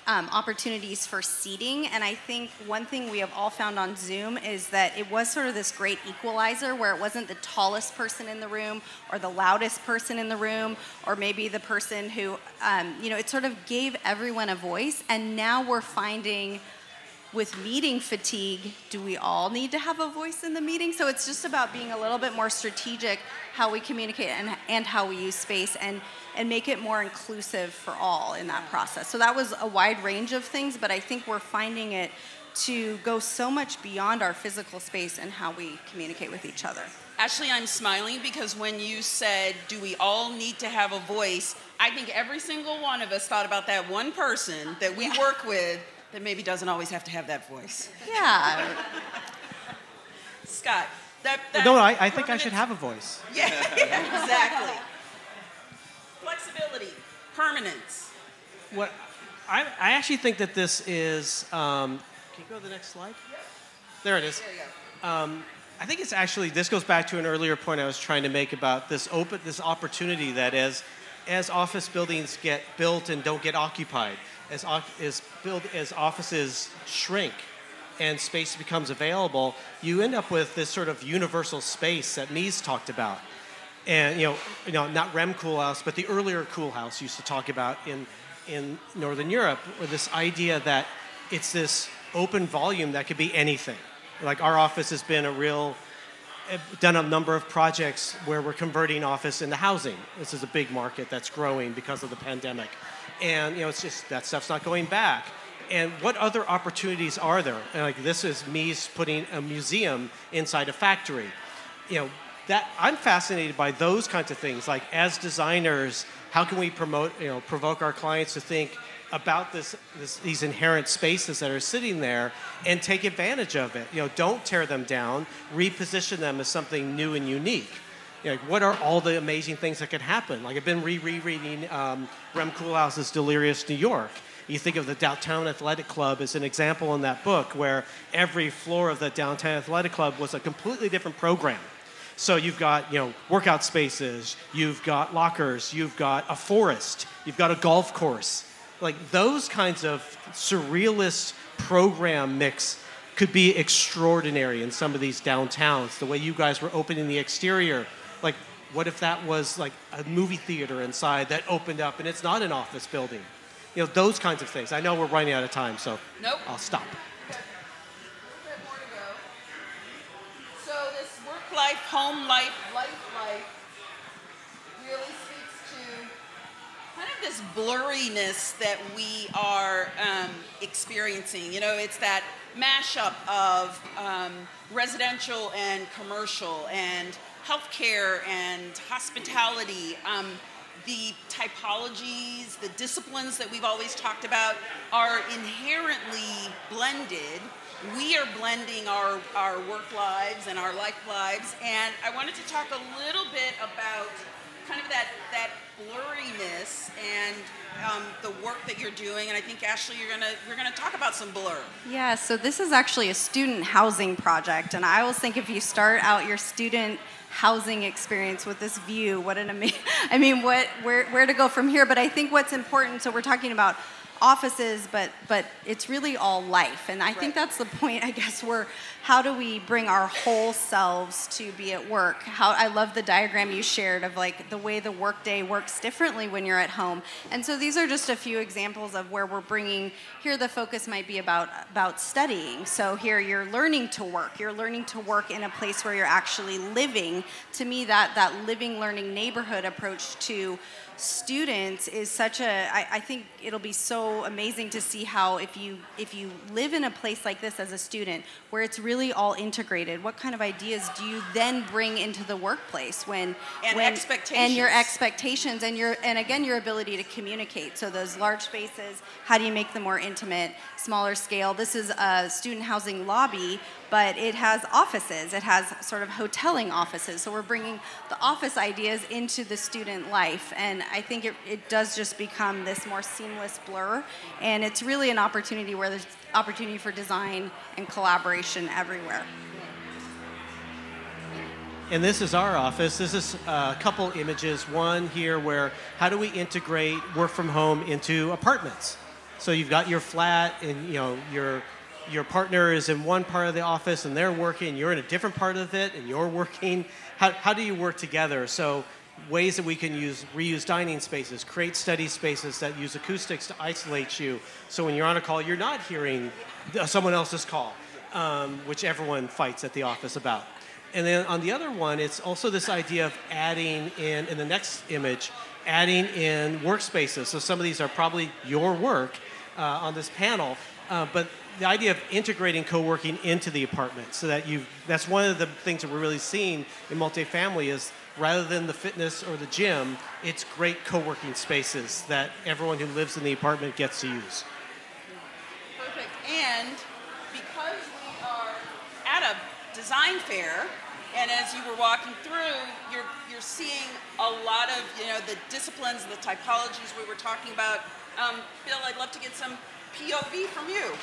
um, opportunities for seating. And I think one thing we have all found on Zoom is that it was sort of this great equalizer where it wasn't the tallest person in the room or the loudest person in the room or maybe the person who, um, you know, it sort of gave everyone a voice. And now we're finding with meeting fatigue, do we all need to have a voice in the meeting? So it's just about being a little bit more strategic how we communicate and, and how we use space and, and make it more inclusive for all in that process. So that was a wide range of things, but I think we're finding it to go so much beyond our physical space and how we communicate with each other. Ashley, I'm smiling because when you said, Do we all need to have a voice? I think every single one of us thought about that one person that we yeah. work with that maybe doesn't always have to have that voice. Yeah. Scott, that, that no, I, I think I should have a voice. Yeah, yeah exactly. Flexibility, permanence. What I, I actually think that this is. Um, can you go to the next slide? There it is. There um, I think it's actually this goes back to an earlier point I was trying to make about this open this opportunity that as as office buildings get built and don't get occupied, as, as, build, as offices shrink and space becomes available, you end up with this sort of universal space that Mies talked about. And you know, you know, not Rem Koolhaas, but the earlier Koolhaas used to talk about in in Northern Europe, where this idea that it's this open volume that could be anything. Like our office has been a real done a number of projects where we're converting office into housing. This is a big market that's growing because of the pandemic. And you know, it's just that stuff's not going back. And what other opportunities are there? And like this is me putting a museum inside a factory. You know, that I'm fascinated by those kinds of things. Like as designers, how can we promote, you know, provoke our clients to think about this, this, these inherent spaces that are sitting there and take advantage of it. You know, don't tear them down. Reposition them as something new and unique. You know, what are all the amazing things that could happen? Like I've been re-rereading um, Rem Koolhaas's Delirious New York. You think of the Downtown Athletic Club as an example in that book, where every floor of the Downtown Athletic Club was a completely different program. So you've got you know workout spaces, you've got lockers, you've got a forest, you've got a golf course, like those kinds of surrealist program mix could be extraordinary in some of these downtowns. The way you guys were opening the exterior, like what if that was like a movie theater inside that opened up and it's not an office building? You know, those kinds of things. I know we're running out of time, so nope. I'll stop. So this work life, home life, life life really kind of this blurriness that we are um, experiencing. You know, it's that mashup of um, residential and commercial and healthcare and hospitality. Um, the typologies, the disciplines that we've always talked about are inherently blended. We are blending our, our work lives and our life lives. And I wanted to talk a little bit about kind of that, that blurriness and um, the work that you're doing, and I think Ashley, you're gonna we're gonna talk about some blur. Yeah, so this is actually a student housing project, and I always think if you start out your student housing experience with this view, what an amazing! I mean, what where where to go from here? But I think what's important. So we're talking about offices, but but it's really all life, and I right. think that's the point. I guess where how do we bring our whole selves to be at work? How I love the diagram you shared of like the way the workday works differently when you're at home, and so these are just a few examples of where we're bringing. Here, the focus might be about about studying. So here, you're learning to work. You're learning to work in a place where you're actually living. To me, that that living, learning neighborhood approach to students is such a I, I think it'll be so amazing to see how if you if you live in a place like this as a student where it's really all integrated what kind of ideas do you then bring into the workplace when and when, expectations and your expectations and your and again your ability to communicate. So those large spaces how do you make them more intimate smaller scale? This is a student housing lobby but it has offices. It has sort of hoteling offices. So we're bringing the office ideas into the student life. And I think it, it does just become this more seamless blur. And it's really an opportunity where there's opportunity for design and collaboration everywhere. And this is our office. This is a couple images. One here where how do we integrate work from home into apartments? So you've got your flat and you know your your partner is in one part of the office and they're working, you're in a different part of it and you're working. How, how do you work together? So, ways that we can use reuse dining spaces, create study spaces that use acoustics to isolate you. So, when you're on a call, you're not hearing someone else's call, um, which everyone fights at the office about. And then on the other one, it's also this idea of adding in, in the next image, adding in workspaces. So, some of these are probably your work uh, on this panel, uh, but the idea of integrating co-working into the apartment so that you that's one of the things that we're really seeing in multifamily is rather than the fitness or the gym it's great co-working spaces that everyone who lives in the apartment gets to use. Perfect. And because we are at a design fair and as you were walking through you're you're seeing a lot of you know the disciplines the typologies we were talking about. Um, bill i'd love to get some POV from you.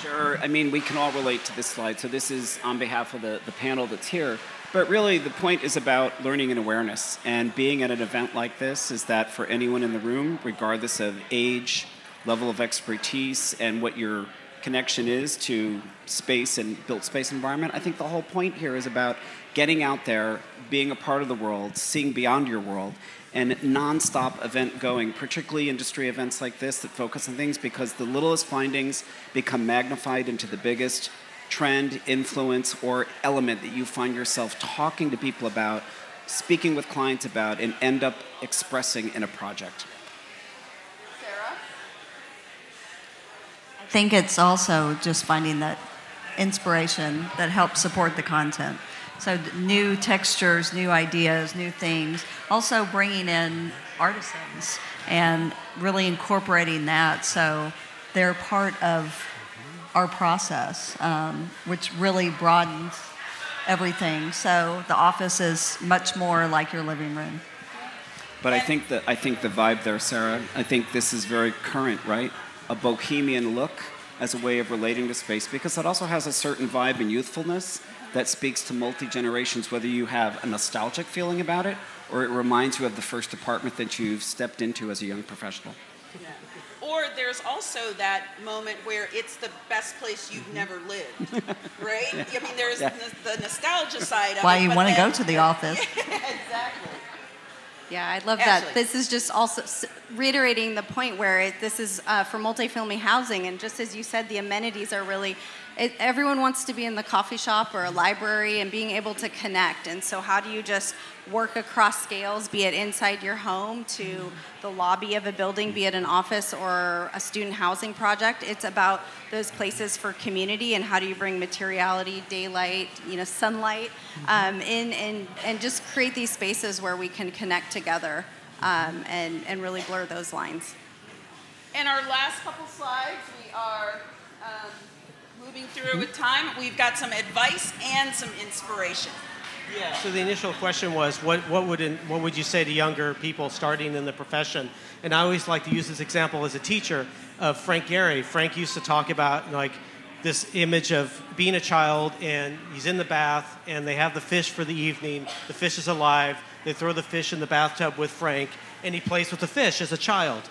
Sure. I mean, we can all relate to this slide. So this is on behalf of the, the panel that's here. But really, the point is about learning and awareness. And being at an event like this is that for anyone in the room, regardless of age, level of expertise, and what your connection is to space and built space environment. I think the whole point here is about getting out there, being a part of the world, seeing beyond your world, and nonstop event going, particularly industry events like this that focus on things because the littlest findings become magnified into the biggest trend, influence, or element that you find yourself talking to people about, speaking with clients about, and end up expressing in a project. Sarah? I think it's also just finding that inspiration that helps support the content. So new textures, new ideas, new things. Also bringing in artisans and really incorporating that so they're part of our process, um, which really broadens everything. So the office is much more like your living room. But I think that I think the vibe there, Sarah. I think this is very current, right? A bohemian look as a way of relating to space because it also has a certain vibe and youthfulness that speaks to multi generations, whether you have a nostalgic feeling about it or it reminds you of the first apartment that you've stepped into as a young professional. Yeah. Or there's also that moment where it's the best place you've never lived, right? yeah. I mean, there's yeah. the, the, nostalgia side of Why it. you want to go to the office. exactly. Yeah, I love that. This is just also reiterating the point where it, this is uh, for multifamily housing, and just as you said, the amenities are really it, everyone wants to be in the coffee shop or a library and being able to connect. And so, how do you just work across scales, be it inside your home to the lobby of a building, be it an office or a student housing project? It's about those places for community and how do you bring materiality, daylight, you know, sunlight um, in and, and just create these spaces where we can connect together um, and, and really blur those lines. In our last couple slides, we are. Um, moving through with time. We've got some advice and some inspiration. Yeah. So the initial question was, what, what would what would you say to younger people starting in the profession? And I always like to use this example as a teacher of Frank Gehry. Frank used to talk about like this image of being a child and he's in the bath and they have the fish for the evening. The fish is alive. They throw the fish in the bathtub with Frank and he plays with the fish as a child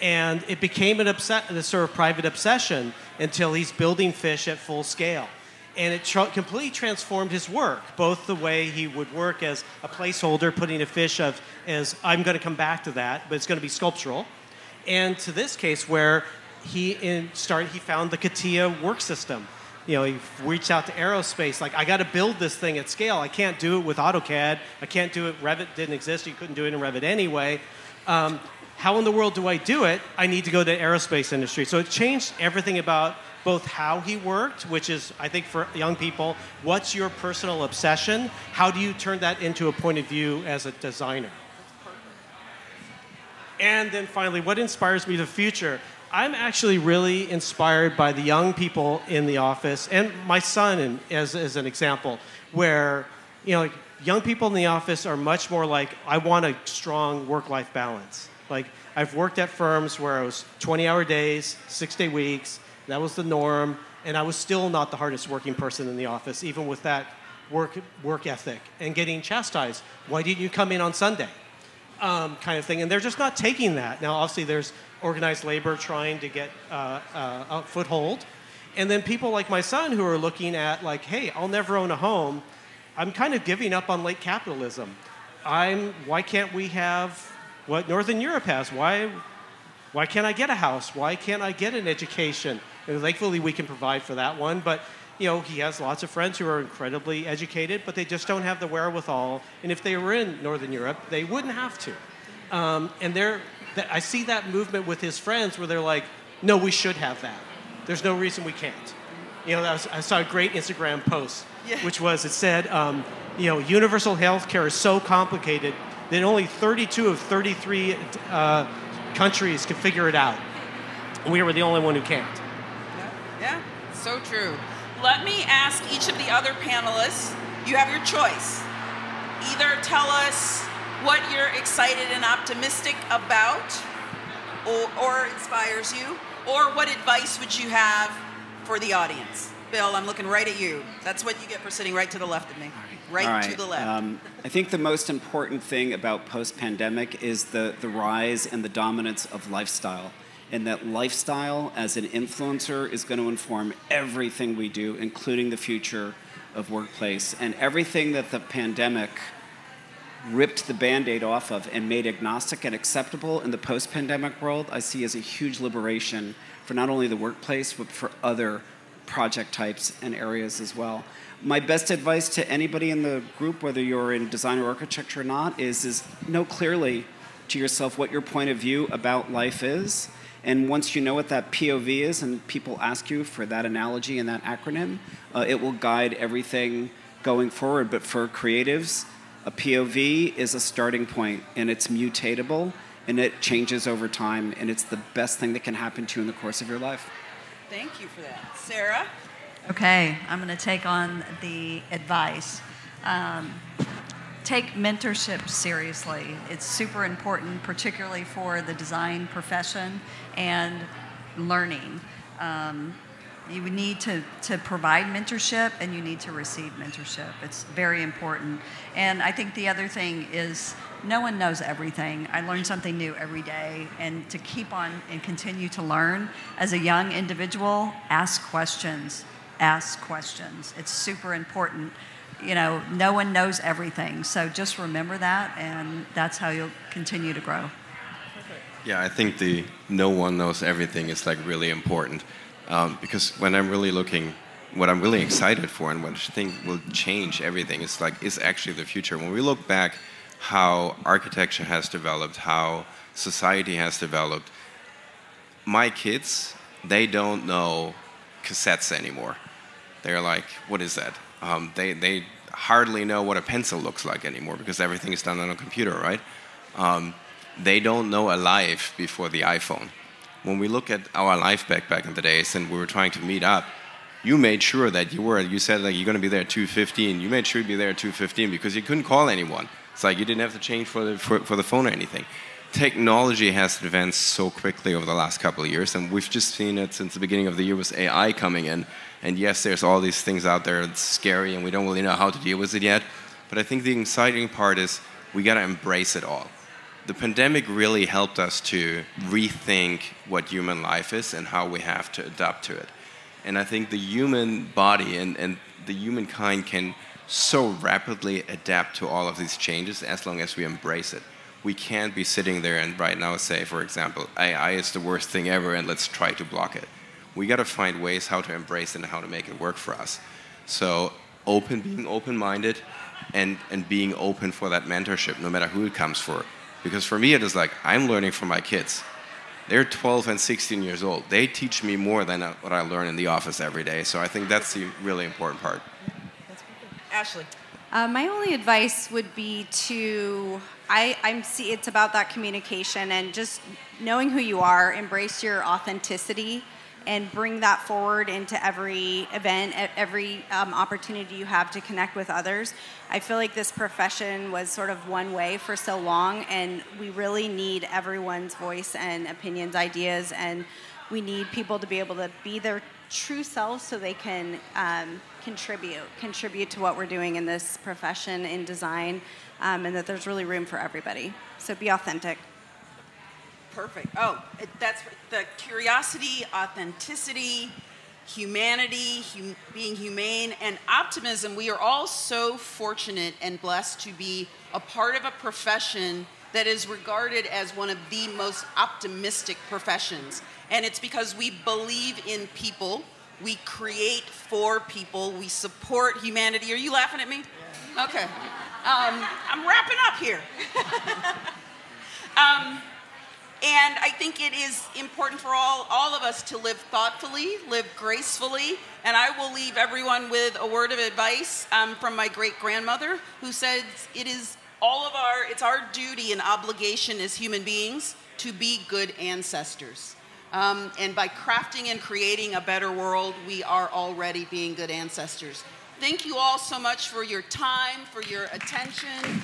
and it became an obsession, a sort of private obsession until he's building fish at full scale. And it tra- completely transformed his work, both the way he would work as a placeholder, putting a fish of, as I'm going to come back to that, but it's going to be sculptural, and to this case where he in started, he found the CATIA work system. You know, he reached out to aerospace, like, I got to build this thing at scale. I can't do it with AutoCAD. I can't do it, Revit didn't exist. You couldn't do it in Revit anyway. Um, how in the world do I do it? I need to go to the aerospace industry. So it changed everything about both how he worked, which is, I think, for young people, what's your personal obsession? How do you turn that into a point of view as a designer? And then finally, what inspires me to the future? I'm actually really inspired by the young people in the office, and my son, as, as an example, where you know, like, young people in the office are much more like, I want a strong work-life balance. Like, I've worked at firms where it was 20 hour days, six day weeks, that was the norm, and I was still not the hardest working person in the office, even with that work, work ethic, and getting chastised. Why didn't you come in on Sunday? Um, kind of thing. And they're just not taking that. Now, obviously, there's organized labor trying to get uh, uh, a foothold. And then people like my son who are looking at, like, hey, I'll never own a home. I'm kind of giving up on late capitalism. I'm, why can't we have what Northern Europe has. Why, why can't I get a house? Why can't I get an education? And thankfully, we can provide for that one. But you know, he has lots of friends who are incredibly educated, but they just don't have the wherewithal. And if they were in Northern Europe, they wouldn't have to. Um, and they're, I see that movement with his friends where they're like, no, we should have that. There's no reason we can't. You know, was, I saw a great Instagram post, yeah. which was, it said, um, you know, universal health care is so complicated that only 32 of 33 uh, countries can figure it out. We were the only one who can't. Yeah, yeah, so true. Let me ask each of the other panelists you have your choice. Either tell us what you're excited and optimistic about or, or inspires you, or what advice would you have for the audience? Bill, I'm looking right at you. That's what you get for sitting right to the left of me right, right. to the left. Um, I think the most important thing about post pandemic is the, the rise and the dominance of lifestyle. and that lifestyle as an influencer is going to inform everything we do, including the future of workplace. And everything that the pandemic ripped the band aid off of and made agnostic and acceptable in the post pandemic world, I see as a huge liberation for not only the workplace, but for other project types and areas as well. My best advice to anybody in the group, whether you're in design or architecture or not, is, is know clearly to yourself what your point of view about life is. And once you know what that POV is, and people ask you for that analogy and that acronym, uh, it will guide everything going forward. But for creatives, a POV is a starting point, and it's mutatable, and it changes over time, and it's the best thing that can happen to you in the course of your life. Thank you for that. Sarah? Okay, I'm going to take on the advice. Um, take mentorship seriously. It's super important, particularly for the design profession and learning. Um, you need to, to provide mentorship and you need to receive mentorship. It's very important. And I think the other thing is no one knows everything. I learn something new every day. And to keep on and continue to learn as a young individual, ask questions. Ask questions. It's super important. You know, no one knows everything. So just remember that, and that's how you'll continue to grow. Yeah, I think the no one knows everything is like really important. Um, because when I'm really looking, what I'm really excited for and what I think will change everything is like is actually the future. When we look back, how architecture has developed, how society has developed, my kids they don't know cassettes anymore. They're like, what is that? Um, they they hardly know what a pencil looks like anymore because everything is done on a computer, right? Um, they don't know a live before the iPhone when we look at our life back back in the days and we were trying to meet up, you made sure that you were. You said like you're going to be there at 2:15. You made sure you'd be there at 2:15 because you couldn't call anyone. It's like you didn't have to change for the for, for the phone or anything. Technology has advanced so quickly over the last couple of years, and we've just seen it since the beginning of the year with AI coming in. And yes, there's all these things out there that's scary, and we don't really know how to deal with it yet. But I think the exciting part is we got to embrace it all the pandemic really helped us to rethink what human life is and how we have to adapt to it. And I think the human body and, and the humankind can so rapidly adapt to all of these changes as long as we embrace it. We can't be sitting there and right now say, for example, AI is the worst thing ever and let's try to block it. We got to find ways how to embrace it and how to make it work for us. So, open, being open minded, and, and being open for that mentorship, no matter who it comes for because for me, it is like I'm learning from my kids. They're 12 and 16 years old. They teach me more than what I learn in the office every day. So I think that's the really important part. Ashley. Uh, my only advice would be to I, I'm see it's about that communication and just knowing who you are, embrace your authenticity and bring that forward into every event, every um, opportunity you have to connect with others. I feel like this profession was sort of one way for so long, and we really need everyone's voice and opinions, ideas, and we need people to be able to be their true selves so they can um, contribute, contribute to what we're doing in this profession in design, um, and that there's really room for everybody. So be authentic. Perfect. Oh, that's the curiosity, authenticity, humanity, hum, being humane, and optimism. We are all so fortunate and blessed to be a part of a profession that is regarded as one of the most optimistic professions. And it's because we believe in people, we create for people, we support humanity. Are you laughing at me? Okay. Um, I'm wrapping up here. um, and I think it is important for all, all of us to live thoughtfully, live gracefully. And I will leave everyone with a word of advice um, from my great grandmother, who says it is all of our, it's our duty and obligation as human beings to be good ancestors. Um, and by crafting and creating a better world, we are already being good ancestors. Thank you all so much for your time, for your attention.